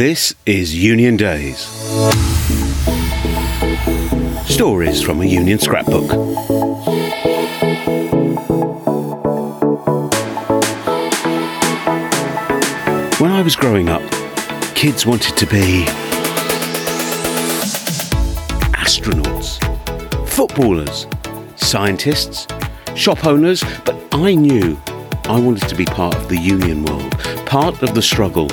This is Union Days. Stories from a Union scrapbook. When I was growing up, kids wanted to be astronauts, footballers, scientists, shop owners, but I knew I wanted to be part of the union world, part of the struggle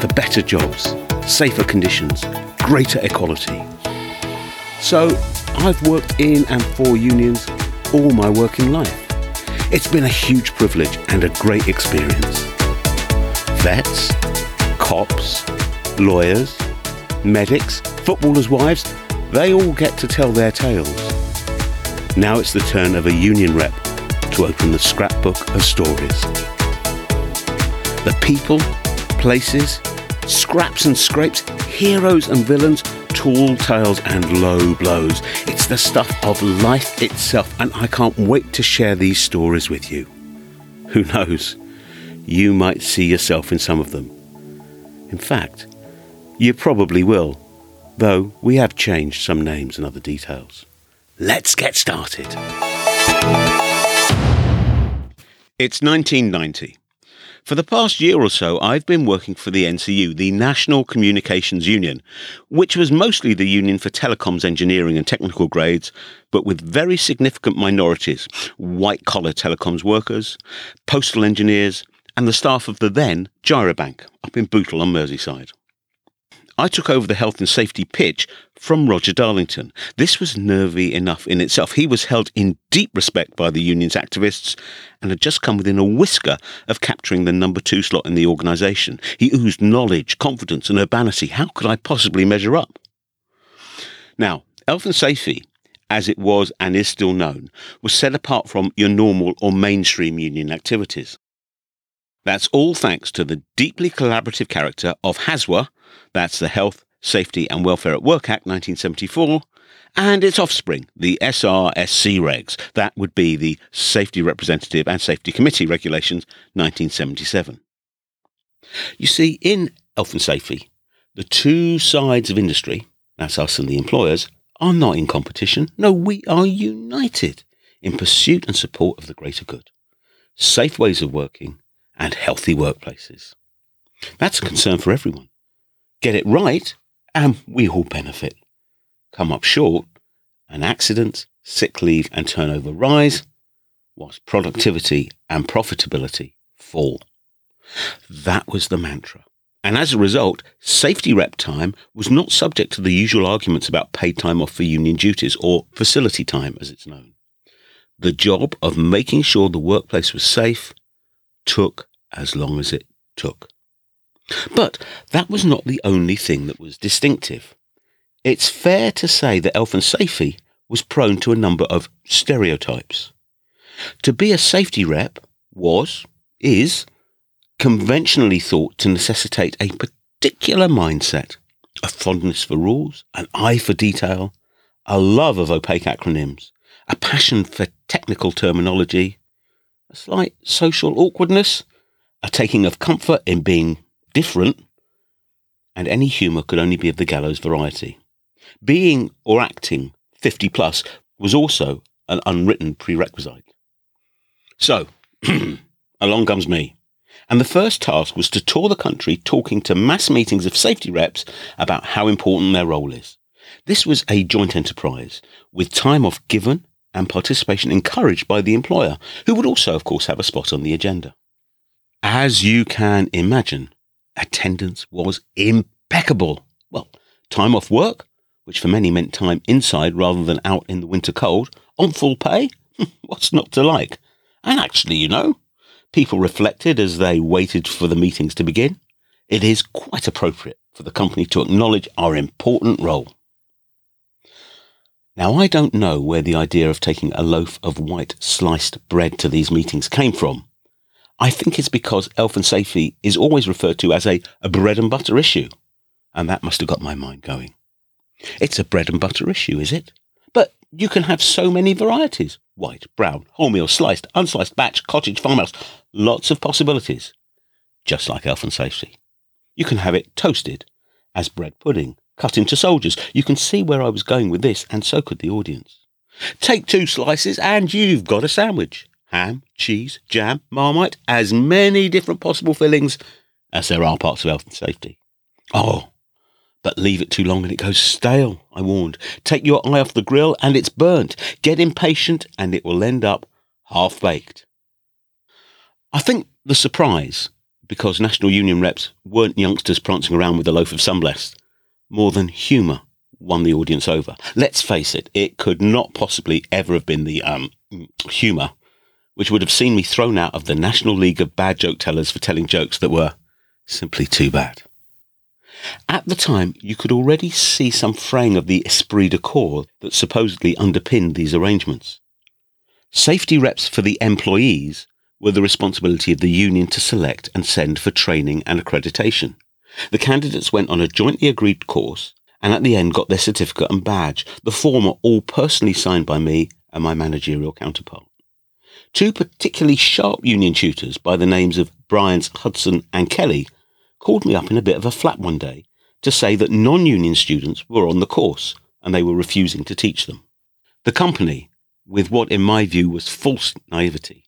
for better jobs, safer conditions, greater equality. So I've worked in and for unions all my working life. It's been a huge privilege and a great experience. Vets, cops, lawyers, medics, footballers' wives, they all get to tell their tales. Now it's the turn of a union rep to open the scrapbook of stories. The people, places, scraps and scrapes, heroes and villains, tall tales and low blows. It's the stuff of life itself, and I can't wait to share these stories with you. Who knows? You might see yourself in some of them. In fact, you probably will, though we have changed some names and other details. Let's get started. It's 1990. For the past year or so, I've been working for the NCU, the National Communications Union, which was mostly the union for telecoms engineering and technical grades, but with very significant minorities white collar telecoms workers, postal engineers, and the staff of the then Girobank up in Bootle on Merseyside. I took over the health and safety pitch from Roger Darlington. This was nervy enough in itself. He was held in deep respect by the union's activists and had just come within a whisker of capturing the number two slot in the organisation. He oozed knowledge, confidence, and urbanity. How could I possibly measure up? Now, health and safety, as it was and is still known, was set apart from your normal or mainstream union activities. That's all thanks to the deeply collaborative character of HASWA, that's the Health, Safety and Welfare at Work Act 1974, and its offspring, the SRSC regs. That would be the Safety Representative and Safety Committee regulations 1977. You see, in health and safety, the two sides of industry, that's us and the employers, are not in competition. No, we are united in pursuit and support of the greater good, safe ways of working, and healthy workplaces. That's a concern for everyone get it right, and we all benefit. Come up short, and accidents, sick leave, and turnover rise, whilst productivity and profitability fall. That was the mantra. And as a result, safety rep time was not subject to the usual arguments about paid time off for union duties or facility time, as it's known. The job of making sure the workplace was safe took as long as it took. But that was not the only thing that was distinctive. It's fair to say that Elf and Safety was prone to a number of stereotypes. To be a safety rep was, is, conventionally thought to necessitate a particular mindset, a fondness for rules, an eye for detail, a love of opaque acronyms, a passion for technical terminology, a slight social awkwardness, a taking of comfort in being different, and any humour could only be of the gallows variety. Being or acting 50 plus was also an unwritten prerequisite. So, along comes me. And the first task was to tour the country talking to mass meetings of safety reps about how important their role is. This was a joint enterprise with time off given and participation encouraged by the employer, who would also, of course, have a spot on the agenda. As you can imagine, attendance was impeccable. Well, time off work, which for many meant time inside rather than out in the winter cold, on full pay. What's not to like? And actually, you know, people reflected as they waited for the meetings to begin. It is quite appropriate for the company to acknowledge our important role. Now, I don't know where the idea of taking a loaf of white sliced bread to these meetings came from. I think it's because health and safety is always referred to as a, a bread and butter issue. And that must have got my mind going. It's a bread and butter issue, is it? But you can have so many varieties white, brown, wholemeal, sliced, unsliced, batch, cottage, farmhouse, lots of possibilities. Just like health and safety. You can have it toasted, as bread pudding, cut into soldiers. You can see where I was going with this, and so could the audience. Take two slices, and you've got a sandwich. Ham, cheese, jam, marmite, as many different possible fillings as there are parts of health and safety. Oh, but leave it too long and it goes stale, I warned. Take your eye off the grill and it's burnt. Get impatient and it will end up half baked. I think the surprise, because National Union reps weren't youngsters prancing around with a loaf of sunblest, more than humour won the audience over. Let's face it, it could not possibly ever have been the um, humour which would have seen me thrown out of the National League of Bad Joke Tellers for telling jokes that were simply too bad. At the time, you could already see some fraying of the esprit de corps that supposedly underpinned these arrangements. Safety reps for the employees were the responsibility of the union to select and send for training and accreditation. The candidates went on a jointly agreed course and at the end got their certificate and badge, the former all personally signed by me and my managerial counterpart. Two particularly sharp union tutors by the names of Bryans, Hudson and Kelly called me up in a bit of a flap one day to say that non-union students were on the course and they were refusing to teach them. The company, with what in my view was false naivety,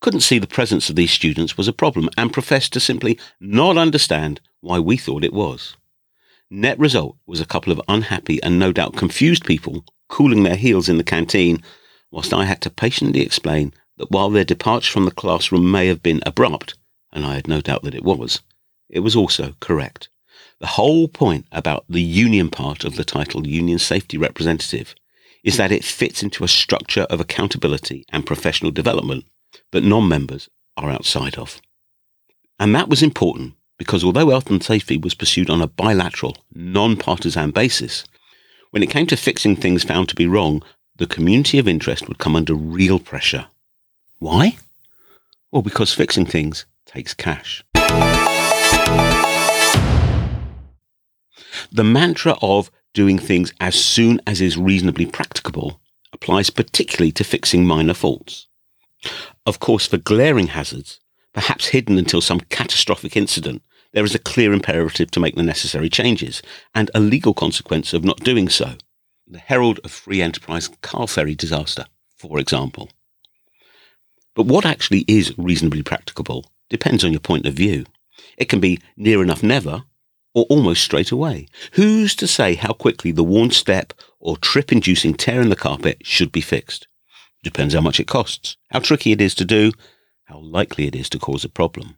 couldn't see the presence of these students was a problem and professed to simply not understand why we thought it was. Net result was a couple of unhappy and no doubt confused people cooling their heels in the canteen, whilst I had to patiently explain that while their departure from the classroom may have been abrupt, and I had no doubt that it was, it was also correct. The whole point about the union part of the title Union Safety Representative is that it fits into a structure of accountability and professional development that non-members are outside of. And that was important because although health and safety was pursued on a bilateral, non-partisan basis, when it came to fixing things found to be wrong, the community of interest would come under real pressure why? Well, because fixing things takes cash. The mantra of doing things as soon as is reasonably practicable applies particularly to fixing minor faults. Of course, for glaring hazards, perhaps hidden until some catastrophic incident, there is a clear imperative to make the necessary changes and a legal consequence of not doing so. The Herald of Free Enterprise car ferry disaster, for example. But what actually is reasonably practicable depends on your point of view. It can be near enough never or almost straight away. Who's to say how quickly the worn step or trip inducing tear in the carpet should be fixed? Depends how much it costs, how tricky it is to do, how likely it is to cause a problem.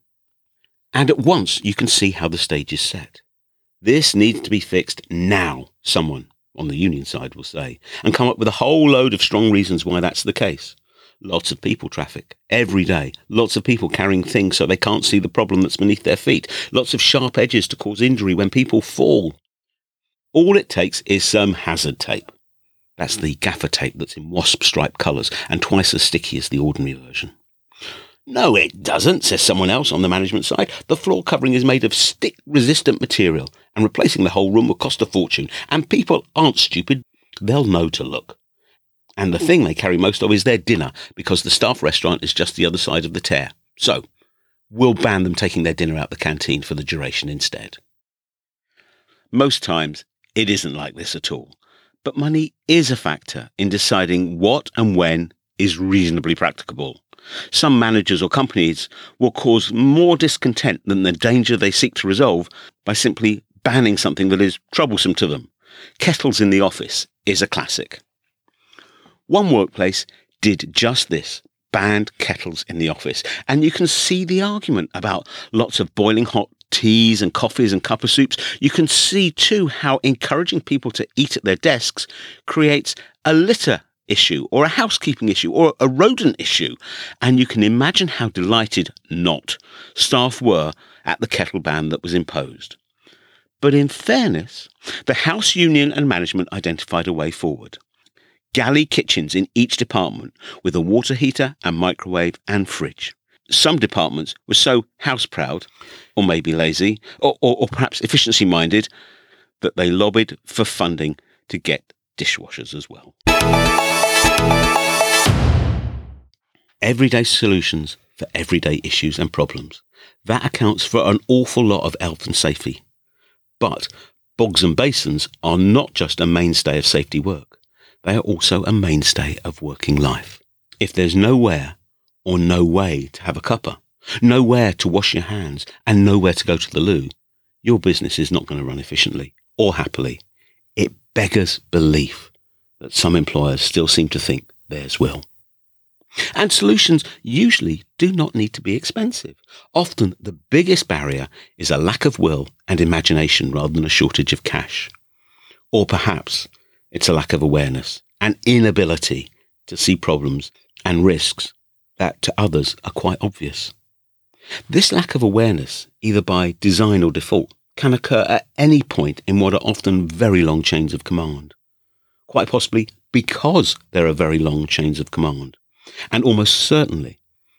And at once you can see how the stage is set. This needs to be fixed now, someone on the union side will say, and come up with a whole load of strong reasons why that's the case lots of people traffic every day, lots of people carrying things so they can't see the problem that's beneath their feet, lots of sharp edges to cause injury when people fall. All it takes is some hazard tape. That's the gaffer tape that's in wasp stripe colours and twice as sticky as the ordinary version. No, it doesn't, says someone else on the management side. The floor covering is made of stick resistant material and replacing the whole room will cost a fortune. And people aren't stupid. They'll know to look. And the thing they carry most of is their dinner because the staff restaurant is just the other side of the tear. So we'll ban them taking their dinner out the canteen for the duration instead. Most times it isn't like this at all. But money is a factor in deciding what and when is reasonably practicable. Some managers or companies will cause more discontent than the danger they seek to resolve by simply banning something that is troublesome to them. Kettles in the office is a classic. One workplace did just this banned kettles in the office. And you can see the argument about lots of boiling hot teas and coffees and cup of soups. You can see too how encouraging people to eat at their desks creates a litter issue or a housekeeping issue or a rodent issue. And you can imagine how delighted not staff were at the kettle ban that was imposed. But in fairness, the House Union and management identified a way forward galley kitchens in each department with a water heater and microwave and fridge. Some departments were so house proud, or maybe lazy, or, or, or perhaps efficiency minded, that they lobbied for funding to get dishwashers as well. Everyday solutions for everyday issues and problems. That accounts for an awful lot of health and safety. But bogs and basins are not just a mainstay of safety work, they are also a mainstay of working life. If there's nowhere or no way to have a cuppa, nowhere to wash your hands, and nowhere to go to the loo, your business is not going to run efficiently or happily. It beggars belief that some employers still seem to think theirs will. And solutions usually do not need to be expensive. Often the biggest barrier is a lack of will and imagination rather than a shortage of cash. Or perhaps it's a lack of awareness and inability to see problems and risks that to others are quite obvious. This lack of awareness, either by design or default, can occur at any point in what are often very long chains of command. Quite possibly because there are very long chains of command, and almost certainly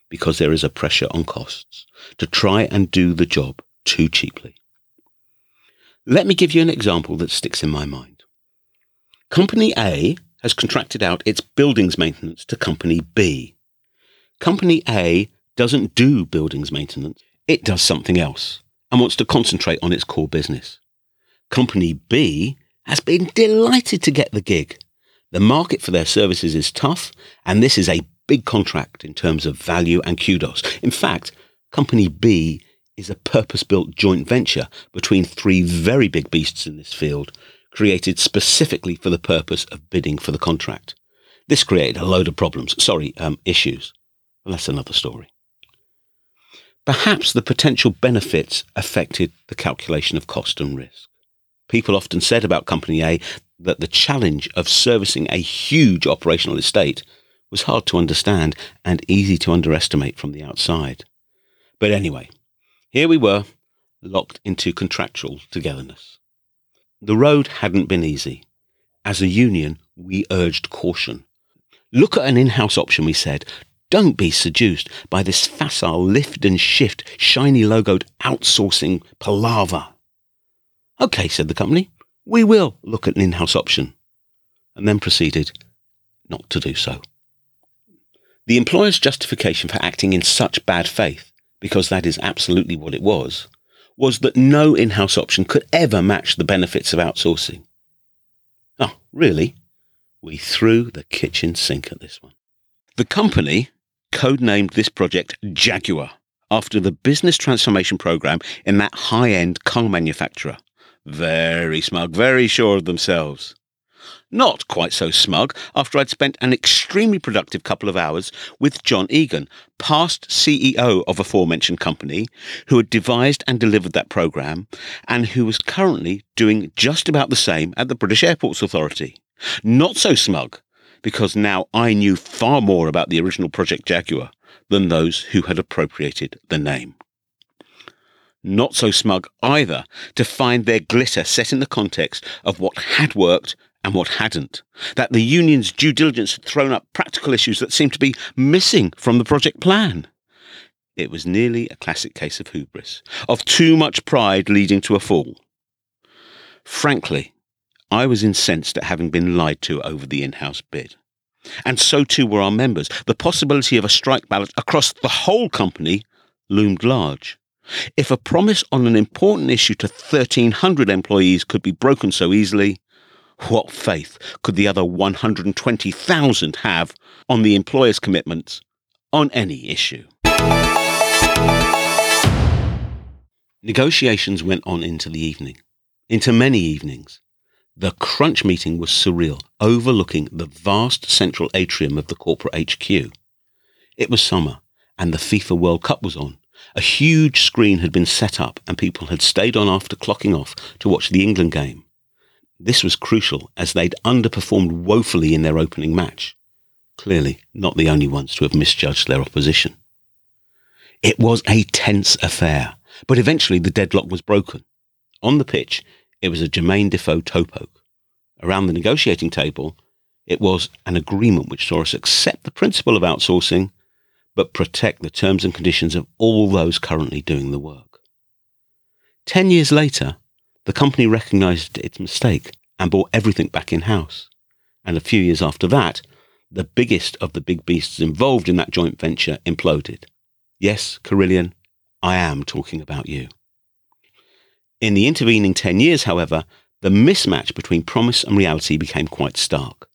because there is a pressure on costs to try and do the job too cheaply. Let me give you an example that sticks in my mind. Company A has contracted out its buildings maintenance to Company B. Company A doesn't do buildings maintenance, it does something else and wants to concentrate on its core business. Company B has been delighted to get the gig. The market for their services is tough, and this is a big contract in terms of value and kudos. In fact, Company B is a purpose built joint venture between three very big beasts in this field, created specifically for the purpose of bidding for the contract. This created a load of problems, sorry, um, issues. Well, that's another story. Perhaps the potential benefits affected the calculation of cost and risk. People often said about Company A that the challenge of servicing a huge operational estate was hard to understand and easy to underestimate from the outside. But anyway, here we were, locked into contractual togetherness. The road hadn't been easy. As a union, we urged caution. Look at an in-house option, we said. Don't be seduced by this facile lift and shift, shiny logoed outsourcing palaver. OK, said the company, we will look at an in-house option. And then proceeded not to do so. The employer's justification for acting in such bad faith, because that is absolutely what it was, was that no in-house option could ever match the benefits of outsourcing. Oh, really? We threw the kitchen sink at this one. The company codenamed this project Jaguar after the business transformation program in that high end car manufacturer. Very smug, very sure of themselves. Not quite so smug after I'd spent an extremely productive couple of hours with John Egan, past CEO of aforementioned company, who had devised and delivered that program and who was currently doing just about the same at the British Airports Authority. Not so smug because now I knew far more about the original Project Jaguar than those who had appropriated the name. Not so smug either to find their glitter set in the context of what had worked and what hadn't. That the union's due diligence had thrown up practical issues that seemed to be missing from the project plan. It was nearly a classic case of hubris, of too much pride leading to a fall. Frankly, I was incensed at having been lied to over the in house bid. And so too were our members. The possibility of a strike ballot across the whole company loomed large. If a promise on an important issue to 1,300 employees could be broken so easily, what faith could the other 120,000 have on the employer's commitments on any issue? Negotiations went on into the evening, into many evenings. The crunch meeting was surreal, overlooking the vast central atrium of the corporate HQ. It was summer, and the FIFA World Cup was on. A huge screen had been set up, and people had stayed on after clocking off to watch the England game. This was crucial as they'd underperformed woefully in their opening match. Clearly, not the only ones to have misjudged their opposition. It was a tense affair, but eventually the deadlock was broken. On the pitch, it was a Jermaine Defoe toe poke. Around the negotiating table, it was an agreement which saw us accept the principle of outsourcing, but protect the terms and conditions of all those currently doing the work. Ten years later, the company recognized its mistake and brought everything back in house. And a few years after that, the biggest of the big beasts involved in that joint venture imploded. Yes, Carillion, I am talking about you. In the intervening 10 years, however, the mismatch between promise and reality became quite stark.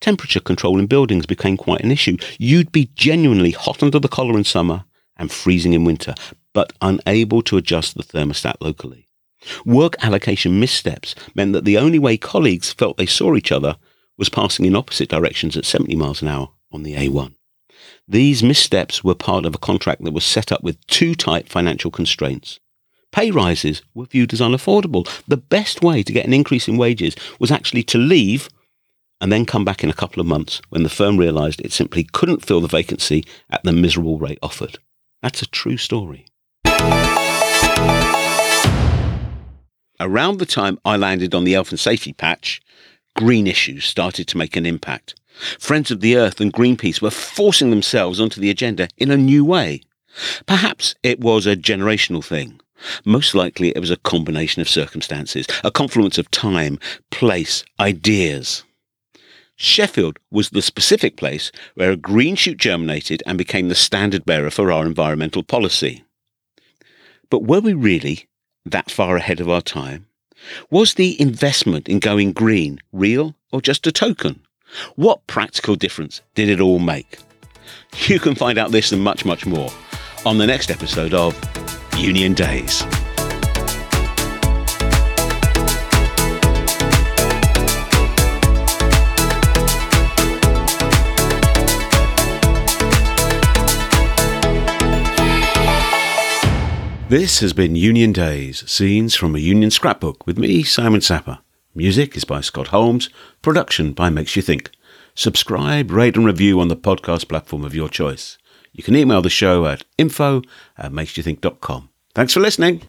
Temperature control in buildings became quite an issue. You'd be genuinely hot under the collar in summer and freezing in winter, but unable to adjust the thermostat locally. Work allocation missteps meant that the only way colleagues felt they saw each other was passing in opposite directions at 70 miles an hour on the A1. These missteps were part of a contract that was set up with too tight financial constraints. Pay rises were viewed as unaffordable. The best way to get an increase in wages was actually to leave and then come back in a couple of months when the firm realised it simply couldn't fill the vacancy at the miserable rate offered. That's a true story. Around the time I landed on the and Safety patch, green issues started to make an impact. Friends of the Earth and Greenpeace were forcing themselves onto the agenda in a new way. Perhaps it was a generational thing. Most likely it was a combination of circumstances, a confluence of time, place, ideas. Sheffield was the specific place where a green shoot germinated and became the standard bearer for our environmental policy. But were we really that far ahead of our time? Was the investment in going green real or just a token? What practical difference did it all make? You can find out this and much, much more on the next episode of Union Days. This has been Union Days, scenes from a Union scrapbook with me, Simon Sapper. Music is by Scott Holmes, production by Makes You Think. Subscribe, rate, and review on the podcast platform of your choice. You can email the show at info at makesyouthink.com. Thanks for listening.